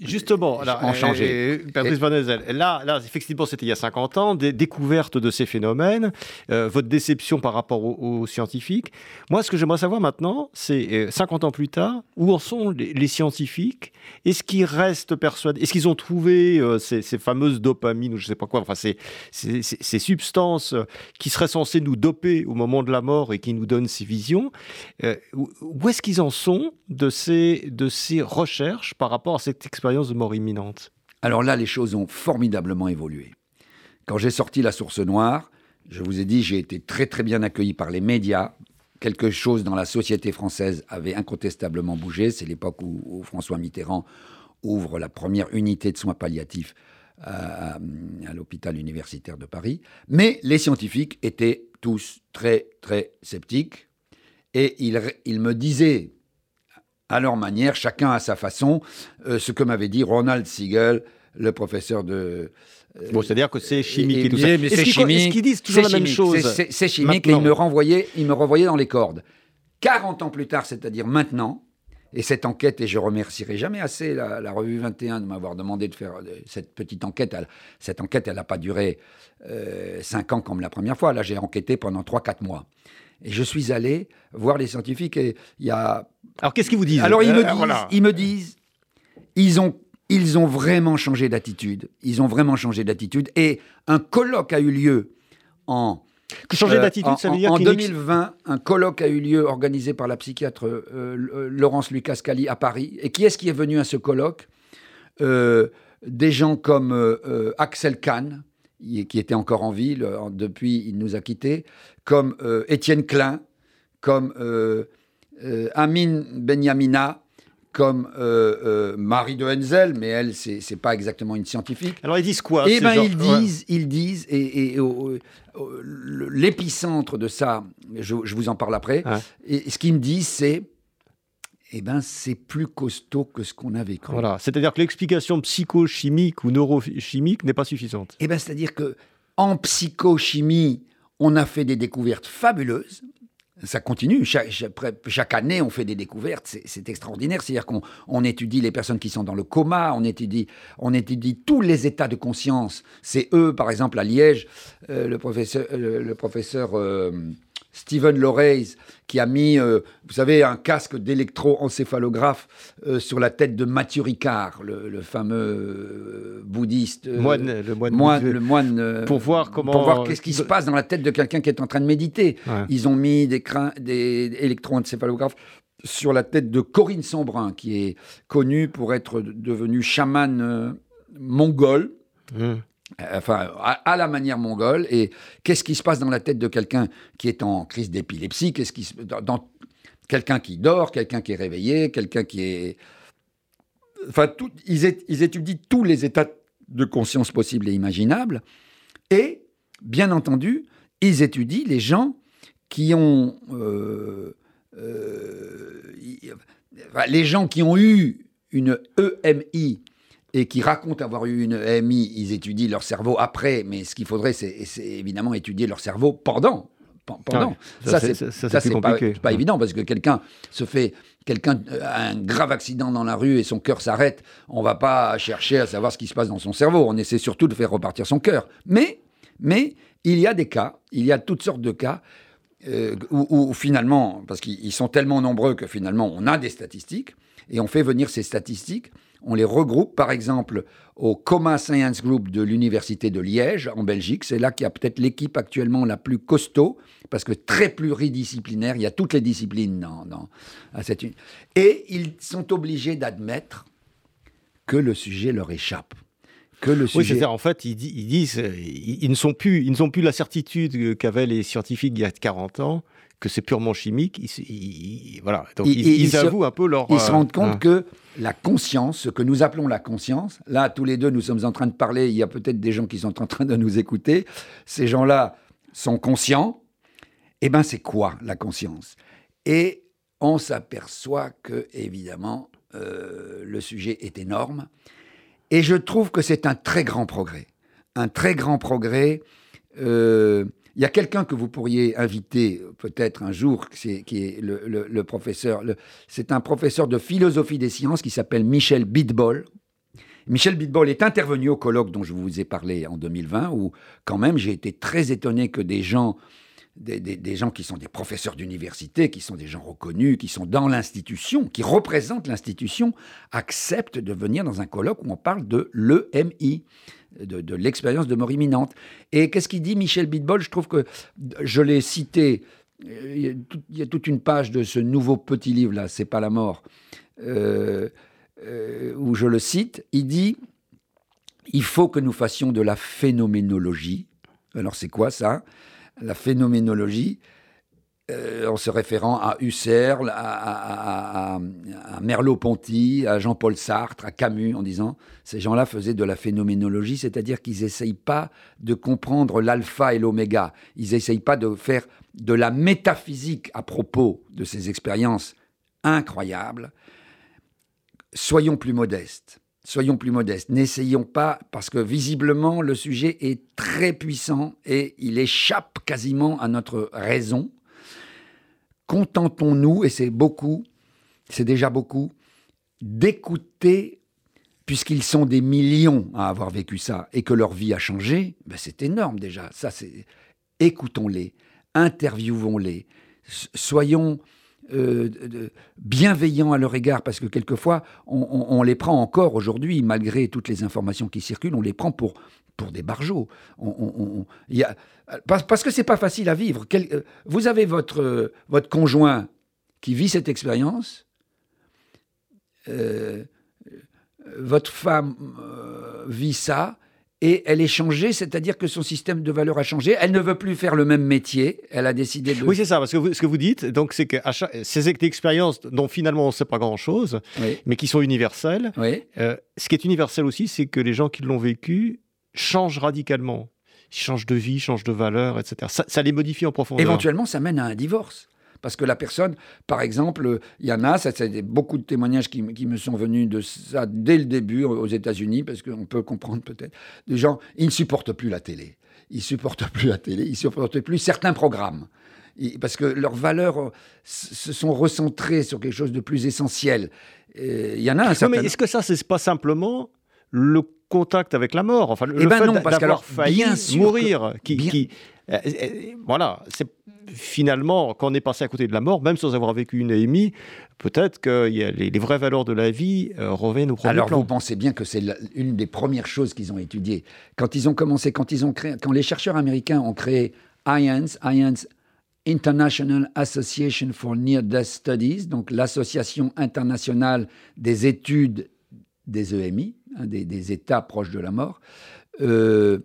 Justement, alors, en changé. Patrice Van là, là, effectivement, c'était il y a 50 ans, des découvertes de ces phénomènes, euh, votre déception par rapport aux, scientifiques. Moi, ce que j'aimerais savoir maintenant, c'est 50 euh, ans plus tard, où en sont les, scientifiques? Est-ce qu'ils restent persuadés? Est-ce qu'ils ont trouvé euh, ces, fameuses dopamines ou je ne sais pas quoi, enfin, ces, ces, substances qui seraient censées nous doper au moment de la mort et qui nous donnent ces visions? Où est-ce qu'ils en sont de ces, de ces recherches par rapport à cette expérience de mort imminente Alors là, les choses ont formidablement évolué. Quand j'ai sorti La Source Noire, je vous ai dit, j'ai été très très bien accueilli par les médias. Quelque chose dans la société française avait incontestablement bougé. C'est l'époque où, François Mitterrand ouvre la première unité de soins palliatifs à, l'hôpital universitaire de Paris. Mais les scientifiques étaient tous très très sceptiques. Et ils me disaient à leur manière, chacun à sa façon, euh, ce que m'avait dit Ronald Siegel, le professeur de... Euh, bon, c'est-à-dire que c'est chimique et, tout ça. Mais c'est chimique. Est-ce qu'ils disent toujours la même chose C'est chimique et il me, renvoyait, il me renvoyait dans les cordes. 40 ans plus tard, c'est-à-dire maintenant, et cette enquête, et je remercierai jamais assez la, revue 21 de m'avoir demandé de faire euh, cette petite enquête. cette enquête, elle n'a pas duré 5 ans comme la première fois. Là, j'ai enquêté pendant 3-4 mois. Et je suis allé voir les scientifiques et il y a... Alors qu'est-ce qu'ils vous disent Alors ils me euh, disent, ils me disent, ils ont, ils ont vraiment changé d'attitude. Ils ont vraiment changé d'attitude. Et un colloque a eu lieu en... Changer euh, d'attitude, ça veut dire En 2020, un colloque a eu lieu organisé par la psychiatre euh, Laurence Lucas Cali à Paris. Et qui est-ce qui est venu à ce colloque? Des gens comme Axel Kahn, qui était encore en vie, depuis il nous a quittés, comme euh, Étienne Klein, comme euh, euh, Amine Benyamina, comme Marie de Henzel, mais elle, c'est n'est pas exactement une scientifique. Alors ils disent quoi Eh bien, ils disent, ils disent, et, l'épicentre de ça, je, vous en parle après, et ce qu'ils me disent, c'est eh ben, c'est plus costaud que ce qu'on avait cru. Voilà, c'est-à-dire que l'explication psychochimique ou neurochimique n'est pas suffisante. Eh ben, c'est-à-dire que en psychochimie, on a fait des découvertes fabuleuses Ça continue. Chaque, chaque, année, on fait des découvertes. C'est extraordinaire. C'est-à-dire qu'on on étudie les personnes qui sont dans le coma, on étudie, on étudie tous les états de conscience. C'est eux, par exemple, à Liège, euh, le professeur, euh, le professeur euh, Stephen Loreys, qui a mis, euh, vous savez, un casque d'électroencéphalographe euh, sur la tête de Mathieu Ricard, le, fameux euh, bouddhiste. moine, le moine. le moine pour voir comment. Pour voir qu'est-ce qui se passe dans la tête de quelqu'un qui est en train de méditer. Ils ont mis des, des électroencéphalographes sur la tête de Corinne Sombrin, qui est connue pour être devenue chamane mongole. Mmh. Enfin, à, la manière mongole. Et qu'est-ce qui se passe dans la tête de quelqu'un qui est en crise d'épilepsie? Qu'est-ce qui dans, quelqu'un qui dort, quelqu'un qui est réveillé, quelqu'un qui est, enfin, ils, étudient tous les états de conscience possibles et imaginables. Et bien entendu, ils étudient les gens qui ont euh, euh, les gens qui ont eu une EMI et qui racontent avoir eu une EMI, ils étudient leur cerveau après, mais ce qu'il faudrait, c'est évidemment étudier leur cerveau pendant. pendant. ça, c'est pas, pas évident parce que quelqu'un se fait quelqu'un a un grave accident dans la rue et son cœur s'arrête, on va pas chercher à savoir ce qui se passe dans son cerveau. On essaie surtout de faire repartir son cœur. Mais, mais il y a des cas, il y a toutes sortes de cas euh, où, où, finalement, parce qu'ils sont tellement nombreux que finalement on a des statistiques et on fait venir ces statistiques on les regroupe, par exemple, au Coma Science Group de l'Université de Liège, en Belgique. C'est là qu'il y a peut-être l'équipe actuellement la plus costaud, parce que très pluridisciplinaire. Il y a toutes les disciplines dans, à cette Et ils sont obligés d'admettre que le sujet leur échappe. Que le sujet... Oui, c'est-à-dire, en fait, ils, disent, ils, ne sont plus, ils n'ont plus la certitude qu'avaient les scientifiques il y a 40 ans, que c'est purement chimique. Ils, voilà. Donc, ils, avouent un peu leur. Ils se rendent euh, compte hein. que la conscience, ce que nous appelons la conscience, là, tous les deux, nous sommes en train de parler, il y a peut-être des gens qui sont en train de nous écouter. Ces gens-là sont conscients. Eh bien, c'est quoi la conscience? Et on s'aperçoit que, évidemment, euh, le sujet est énorme. Et je trouve que c'est un très grand progrès. Un très grand progrès. Euh, il y a quelqu'un que vous pourriez inviter peut-être un jour, qui est le, professeur. c'est un professeur de philosophie des sciences qui s'appelle Michel Bitbol. Michel Bitbol est intervenu au colloque dont je vous ai parlé en 2020, où quand même j'ai été très étonné que des gens, des, gens qui sont des professeurs d'université, qui sont des gens reconnus, qui sont dans l'institution, qui représentent l'institution, acceptent de venir dans un colloque où on parle de l'EMI de, l'expérience de mort imminente. Et qu'est-ce qu'il dit Michel Bitbol? Je trouve que je l'ai cité. Il y, a toute une page de ce nouveau petit livre-là, C'est pas la mort, euh, euh, où je le cite. Il dit Il faut que nous fassions de la phénoménologie. Alors, c'est quoi ça? La phénoménologie, euh, en se référant à Husserl, à, Merleau-Ponty, à Jean-Paul Sartre, à Camus, en disant ces gens-là faisaient de la phénoménologie, c'est-à-dire qu'ils n'essayent pas de comprendre l'alpha et l'oméga, ils n'essayent pas de faire de la métaphysique à propos de ces expériences incroyables. Soyons plus modestes. Soyons plus modestes. N'essayons pas, parce que visiblement, le sujet est très puissant et il échappe quasiment à notre raison contentons-nous, et c'est beaucoup, c'est déjà beaucoup, d'écouter, puisqu'ils sont des millions à avoir vécu ça et que leur vie a changé, ben c'est énorme déjà. Ça, c'est écoutons-les, interviewons-les, soyons euh, bienveillants à leur égard, parce que quelquefois, on les prend encore aujourd'hui, malgré toutes les informations qui circulent, on les prend pour, des barjots. A, parce, que c'est pas facile à vivre. Euh, vous avez votre, euh, votre conjoint qui vit cette expérience. Votre femme vit ça et elle est changée, c'est-à-dire que son système de valeur a changé. Elle ne veut plus faire le même métier. Elle a décidé de. Oui, c'est ça. Parce que ce que vous dites, donc, c'est que ces expériences dont finalement on ne sait pas grand-chose, mais qui sont universelles. ce qui est universel aussi, c'est que les gens qui l'ont vécu changent radicalement. Ils changent de vie, changent de valeur, etc. Ça, les modifie en profondeur. Éventuellement, ça mène à un divorce. Parce que la personne, par exemple, il y en a, ça, c'est beaucoup de témoignages qui, me sont venus de ça dès le début aux États-Unis, parce qu'on peut comprendre peut-être, des gens, ils ne supportent plus la télé. Ils ne supportent plus la télé, ils ne supportent plus certains programmes. parce que leurs valeurs euh, se sont recentrées sur quelque chose de plus essentiel. Il y en a un certain... mais est-ce que ça, c'est pas simplement le contact avec la mort Enfin, le, eh ben fait non, parce d'avoir failli bien sûr mourir, que- qui, bien- qui- euh, euh, voilà, c'est finalement quand on est passé à côté de la mort, même sans avoir vécu une émie, peut-être que il y a les, les vraies valeurs de la vie euh, reviennent au premier Alors plan. vous pensez bien que c'est une des premières choses qu'ils ont étudiées. Quand ils ont commencé, quand ils ont créé, quand les chercheurs américains ont créé IANS, IANS International Association for Near Death Studies, donc l'association internationale des études des EMI, des, des états proches de la mort, euh,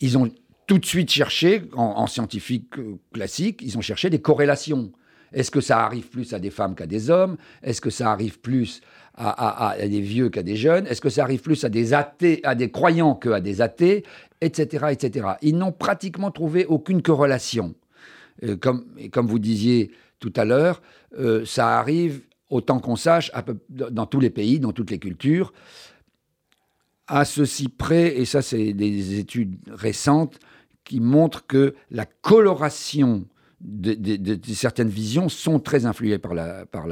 ils ont tout de suite cherché, en, en scientifique euh, classique, ils ont cherché des corrélations. Est-ce que ça arrive plus à des femmes qu'à des hommes? Est-ce que ça arrive plus à, des vieux qu'à des jeunes? Est-ce que ça arrive plus à des athées, à des croyants qu'à des athées? Etc. etc. Ils n'ont pratiquement trouvé aucune corrélation. Euh, comme, comme vous disiez tout à l'heure, ça arrive autant qu'on sache dans tous les pays, dans toutes les cultures, à ceci près, et ça c'est des études récentes qui montrent que la coloration de, certaines visions sont très influées par la, par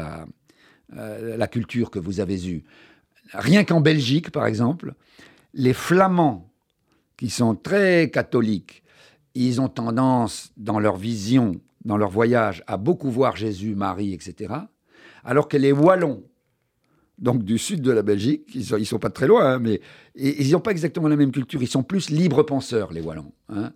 euh, la culture que vous avez eue. Rien qu'en Belgique, par exemple, les Flamands, qui sont très catholiques, ils ont tendance, dans leur vision, dans leur voyage, à beaucoup voir Jésus, Marie, etc. Alors que les Wallons, donc du sud de la Belgique, ils sont, sont pas très loin, hein, mais ils n'ont pas exactement la même culture. Ils sont plus libres penseurs, les Wallons. hein.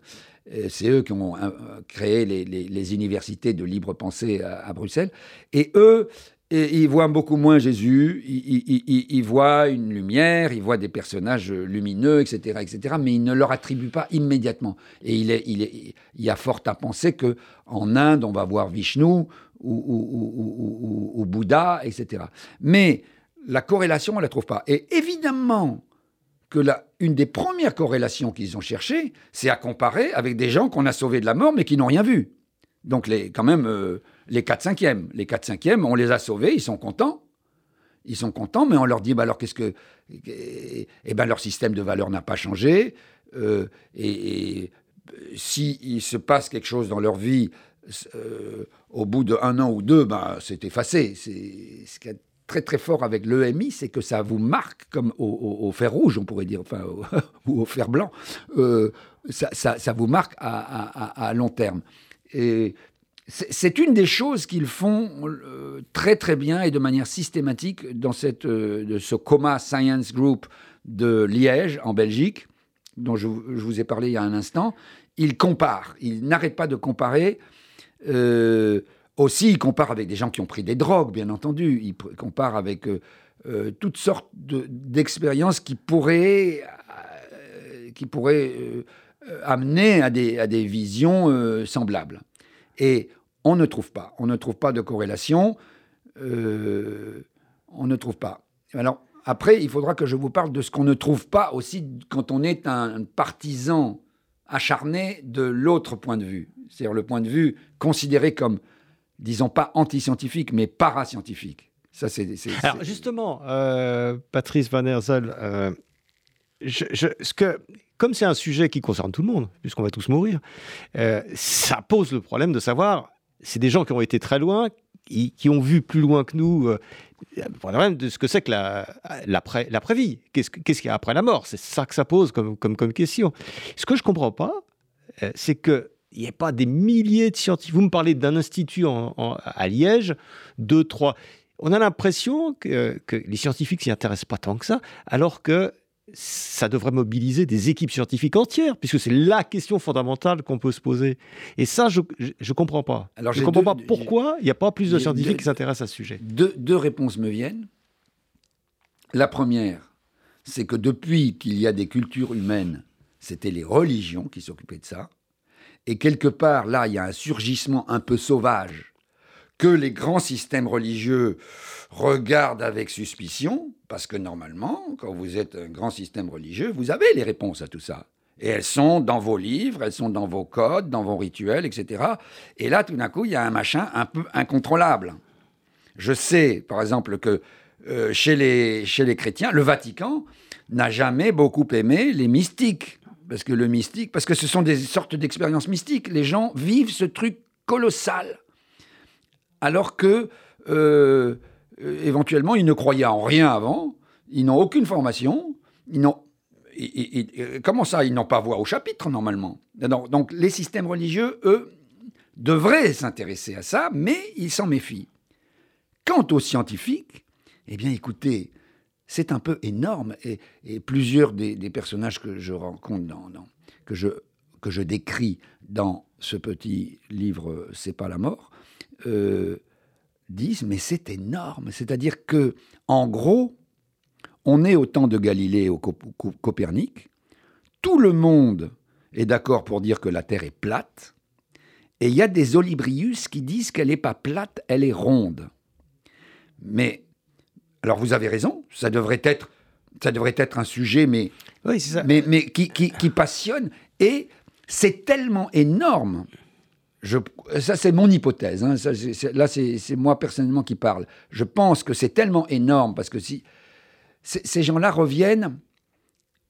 C'est eux qui ont euh, créé les, universités de libre pensée à, Bruxelles. Et eux, ils voient beaucoup moins Jésus. Ils, voient une lumière, ils voient des personnages lumineux, etc., etc. Mais ils ne leur attribuent pas immédiatement. Et il, y a fort à penser que en Inde, on va voir Vishnu ou- ou Bouddha, etc. Mais la corrélation, on ne la trouve pas. Et évidemment que une des premières corrélations qu'ils ont cherchées, c'est à comparer avec des gens qu'on a sauvés de la mort, mais qui n'ont rien vu. Donc, les, quand même, euh, les 4 5e. Les 4 5e, on les a sauvés, ils sont contents. Ils sont contents, mais on leur dit, bah alors qu'est-ce que... Eh eh ben, leur système de valeurs n'a pas changé. euh, et et s'il se passe quelque chose dans leur vie, euh, au bout d'un an ou deux, ben, c'est effacé. C'est ce qui est très très fort avec l'EMI, c'est que ça vous marque comme au, fer rouge, on pourrait dire, enfin, au- ou au fer blanc. Euh, ça, vous marque à, long terme. Et c'est une des choses qu'ils font euh, très très bien et de manière systématique dans euh, ce Coma Science Group de Liège, en Belgique, dont je, vous- ai parlé il y a un instant. Ils comparent, ils n'arrêtent pas de comparer. Aussi, ils comparent avec des gens qui ont pris des drogues, bien entendu. Ils pr- comparent avec euh, euh, toutes sortes de- d'expériences qui pourraient, euh, qui pourraient amener à des, à des visions semblables. Et on ne trouve pas. On ne trouve pas de corrélation. On ne trouve pas. Alors, après, il faudra que je vous parle de ce qu'on ne trouve pas aussi quand on est un partisan acharné de l'autre point de vue. C'est-à-dire le point de vue considéré comme, disons pas anti-scientifique, mais parascientifique. Ça, c'est. Alors justement, euh, Patrice Van Herzel, euh, ce que, comme c'est un sujet qui concerne tout le monde, puisqu'on va tous mourir, euh, ça pose le problème de savoir, c'est des gens qui ont été très loin, qui, ont vu plus loin que nous, le problème de ce que c'est que la- l'après- l'après-vie. Qu'est-ce que- qu'est-ce qu'il y a après la mort? C'est ça que ça pose comme, comme, comme question. Ce que je ne comprends pas, c'est que il n'y a pas des milliers de scientifiques. Vous me parlez d'un institut en- en- à Liège, deux, trois. On a l'impression que, que les scientifiques s'y intéressent pas tant que ça, alors que ça devrait mobiliser des équipes scientifiques entières, puisque c'est la question fondamentale qu'on peut se poser. Et ça, je ne comprends pas. Alors, je ne comprends deux- pas pourquoi il n'y a pas plus de scientifiques deux- qui s'intéressent à ce sujet. deux, deux réponses me viennent. La première, c'est que depuis qu'il y a des cultures humaines, c'était les religions qui s'occupaient de ça. Et quelque part, là, il y a un surgissement un peu sauvage que les grands systèmes religieux regardent avec suspicion, parce que normalement, quand vous êtes un grand système religieux, vous avez les réponses à tout ça. Et elles sont dans vos livres, elles sont dans vos codes, dans vos rituels, etc. Et là, tout d'un coup, il y a un machin un peu incontrôlable. Je sais, par exemple, que euh, chez, les, chez les chrétiens, le Vatican n'a jamais beaucoup aimé les mystiques. Parce que le mystique, parce que ce sont des sortes d'expériences mystiques. Les gens vivent ce truc colossal, alors que euh, éventuellement ils ne croyaient en rien avant, ils n'ont aucune formation, ils n'ont comment ça, ils n'ont pas voix au chapitre normalement? Donc les systèmes religieux, eux, devraient s'intéresser à ça, mais ils s'en méfient. Quant aux scientifiques, eh bien écoutez, c'est un peu énorme et, plusieurs des, personnages que je rencontre dans, que je que je décris dans ce petit livre C'est pas la mort euh, disent mais c'est énorme, c'est-à-dire que en gros on est au temps de Galilée et au Copernic, tout le monde est d'accord pour dire que la Terre est plate, et il y a des Olibrius qui disent qu'elle n'est pas plate, elle est ronde. Mais, alors vous avez raison, ça devrait être, ça devrait être un sujet, mais, mais, mais qui, qui, passionne, et c'est tellement énorme. Je, ça, c'est mon hypothèse. Hein, là, c'est moi personnellement qui parle. Je pense que c'est tellement énorme parce que si, ces gens-là reviennent.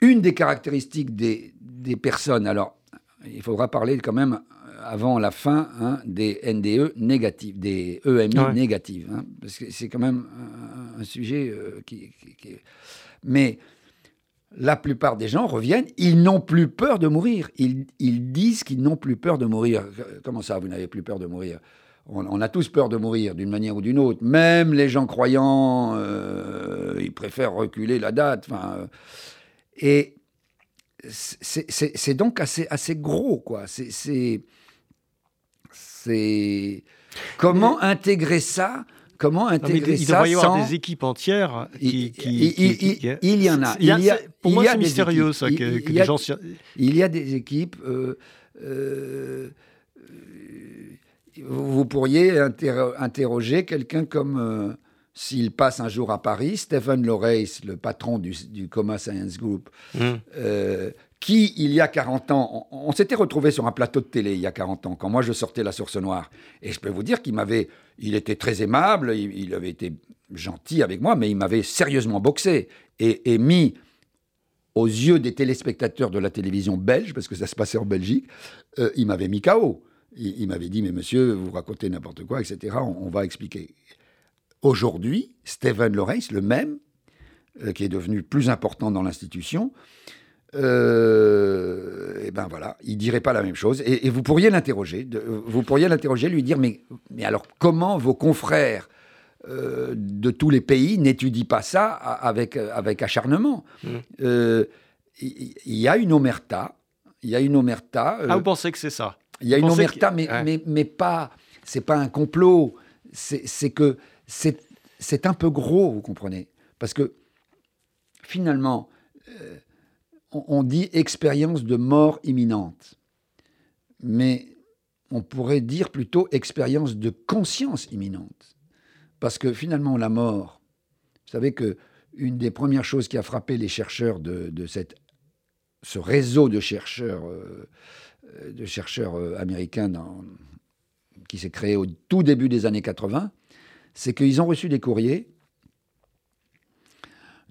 Une des caractéristiques des, personnes, alors il faudra parler quand même avant la fin hein, des NDE négatifs, des EMI négatifs, hein, parce que c'est quand même un, sujet euh, qui, Mais la plupart des gens reviennent, ils n'ont plus peur de mourir. Ils, ils disent qu'ils n'ont plus peur de mourir. Comment ça, vous n'avez plus peur de mourir? On, a tous peur de mourir d'une manière ou d'une autre. Même les gens croyants, euh, ils préfèrent reculer la date. Euh, et c'est donc assez, assez gros, quoi. C'est comment intégrer ça Comment intégrer il, ça devrait y avoir des équipes entières qui. il, y en a. Il y a pour moi, c'est mystérieux, ça, que, les gens. Il y a des équipes. Euh, vous pourriez interroger quelqu'un comme, euh, s'il passe un jour à Paris, Stephen Loreis, le patron du, Coma Science Group, euh, qui, il y a 40 ans, on, s'était retrouvé sur un plateau de télé il y a 40 ans, quand moi je sortais La Source Noire. Et je peux vous dire qu'il m'avait, il était très aimable, il, avait été gentil avec moi, mais il m'avait sérieusement boxé et, mis aux yeux des téléspectateurs de la télévision belge, parce que ça se passait en Belgique, euh, il m'avait mis KO il, m'avait dit, mais monsieur, vous racontez n'importe quoi, etc. On, va expliquer. Aujourd'hui, Stephen Lawrence, le même, euh, qui est devenu plus important dans l'institution, euh, et ben voilà, il dirait pas la même chose. Et, vous pourriez l'interroger, vous pourriez l'interroger, lui dire, mais, mais alors comment vos confrères euh, de tous les pays n'étudient pas ça avec, avec acharnement? Mmh. euh, Il y, a une omerta, il y a une omerta. ah, vous pensez que c'est ça? il y a une omerta, mais, mais, mais, pas. C'est pas un complot. C'est que c'est un peu gros, vous comprenez? Parce que finalement, euh, on, dit expérience de mort imminente. Mais on pourrait dire plutôt expérience de conscience imminente. Parce que finalement, la mort, vous savez que une des premières choses qui a frappé les chercheurs de, ce réseau de chercheurs euh, euh, américains qui s'est créé au tout début des années 80, c'est qu'ils ont reçu des courriers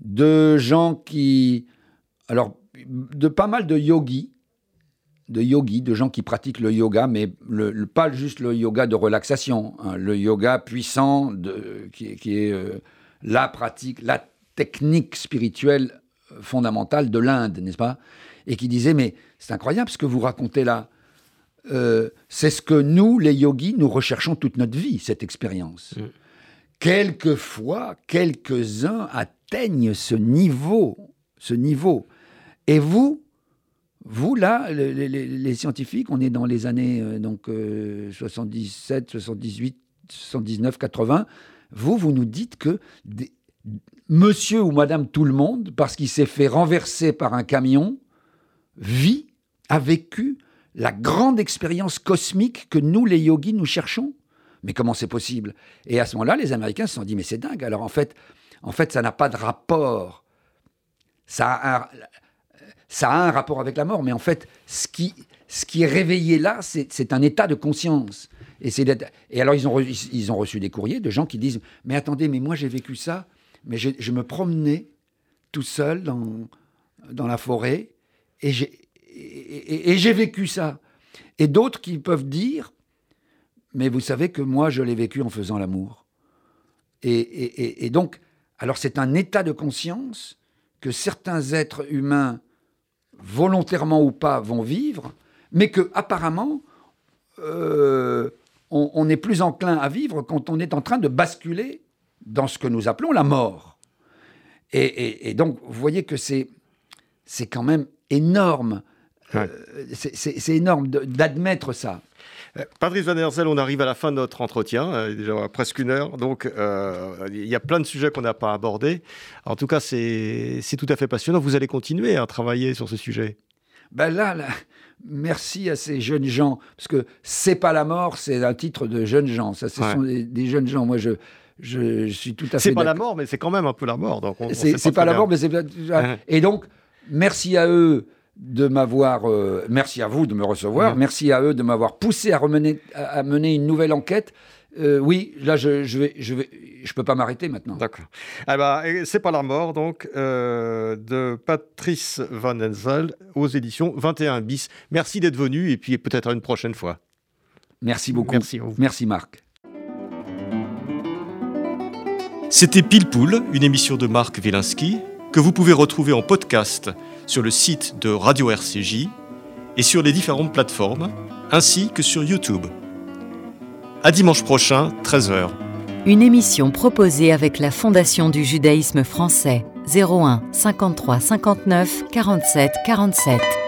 de gens qui. Alors, de pas mal de yogis, de yogis, de gens qui pratiquent le yoga, mais le, pas juste le yoga de relaxation, hein, le yoga puissant de, qui, est euh, la pratique, la technique spirituelle fondamentale de l'Inde, n'est-ce pas? Et qui disait Mais c'est incroyable ce que vous racontez là. Euh, c'est ce que nous, les yogis, nous recherchons toute notre vie, cette expérience. Mm. Quelquefois, quelques-uns atteignent ce niveau, ce niveau. Et vous, vous là, les, scientifiques, on est dans les années euh, donc 77, 78, 79, 80. Vous, vous nous dites que Monsieur ou Madame tout le monde, parce qu'il s'est fait renverser par un camion, vit, a vécu la grande expérience cosmique que nous, les yogis, nous cherchons. Mais comment c'est possible? Et à ce moment-là, les Américains se sont dit, mais c'est dingue. Alors en fait, en fait, ça n'a pas de rapport. Ça a, ça a un rapport avec la mort, mais en fait, ce qui, ce qui est réveillé là, c'est un état de conscience. Et, et alors, ils ont, ils ont reçu des courriers de gens qui disent, mais attendez, mais moi j'ai vécu ça, mais je me promenais tout seul dans, dans la forêt, et j'ai vécu ça. Et d'autres qui peuvent dire, mais vous savez que moi, je l'ai vécu en faisant l'amour. Et, et, donc, alors c'est un état de conscience que certains êtres humains, volontairement ou pas, vont vivre, mais que apparemment, euh, on, est plus enclin à vivre quand on est en train de basculer dans ce que nous appelons la mort. Et, donc, vous voyez que c'est c'est quand même énorme. Euh, c'est énorme d'admettre ça. Euh, Patrice Van der on arrive à la fin de notre entretien, euh, déjà presque une heure, donc il y a plein de sujets qu'on n'a pas abordés. En tout cas, c'est tout à fait passionnant. Vous allez continuer à travailler sur ce sujet? Ben là, merci à ces jeunes gens, parce que C'est pas la mort, c'est un titre de jeunes gens. Ça, ce sont des, jeunes gens. Moi, je, je, suis tout à fait. C'est pas la mort, mais c'est quand même un peu la mort. Donc c'est pas, la mort, mais c'est. Et donc, merci à eux de m'avoir, euh, merci à vous de me recevoir, merci à eux de m'avoir poussé à, remener, à, mener une nouvelle enquête. Euh, oui, là, je, je vais, je vais, je peux pas m'arrêter maintenant. D'accord. Eh ben, c'est pas la mort, donc, euh, de Patrice Van Enzel aux éditions 21 bis. Merci d'être venu et puis peut-être à une prochaine fois. Merci beaucoup. Merci, merci Marc. C'était Pile Poule, une émission de Marc Wielinski que vous pouvez retrouver en podcast sur le site de Radio RCJ et sur les différentes plateformes, ainsi que sur YouTube. À dimanche prochain, 13h. Une émission proposée avec la Fondation du judaïsme français 01 53 59 47 47.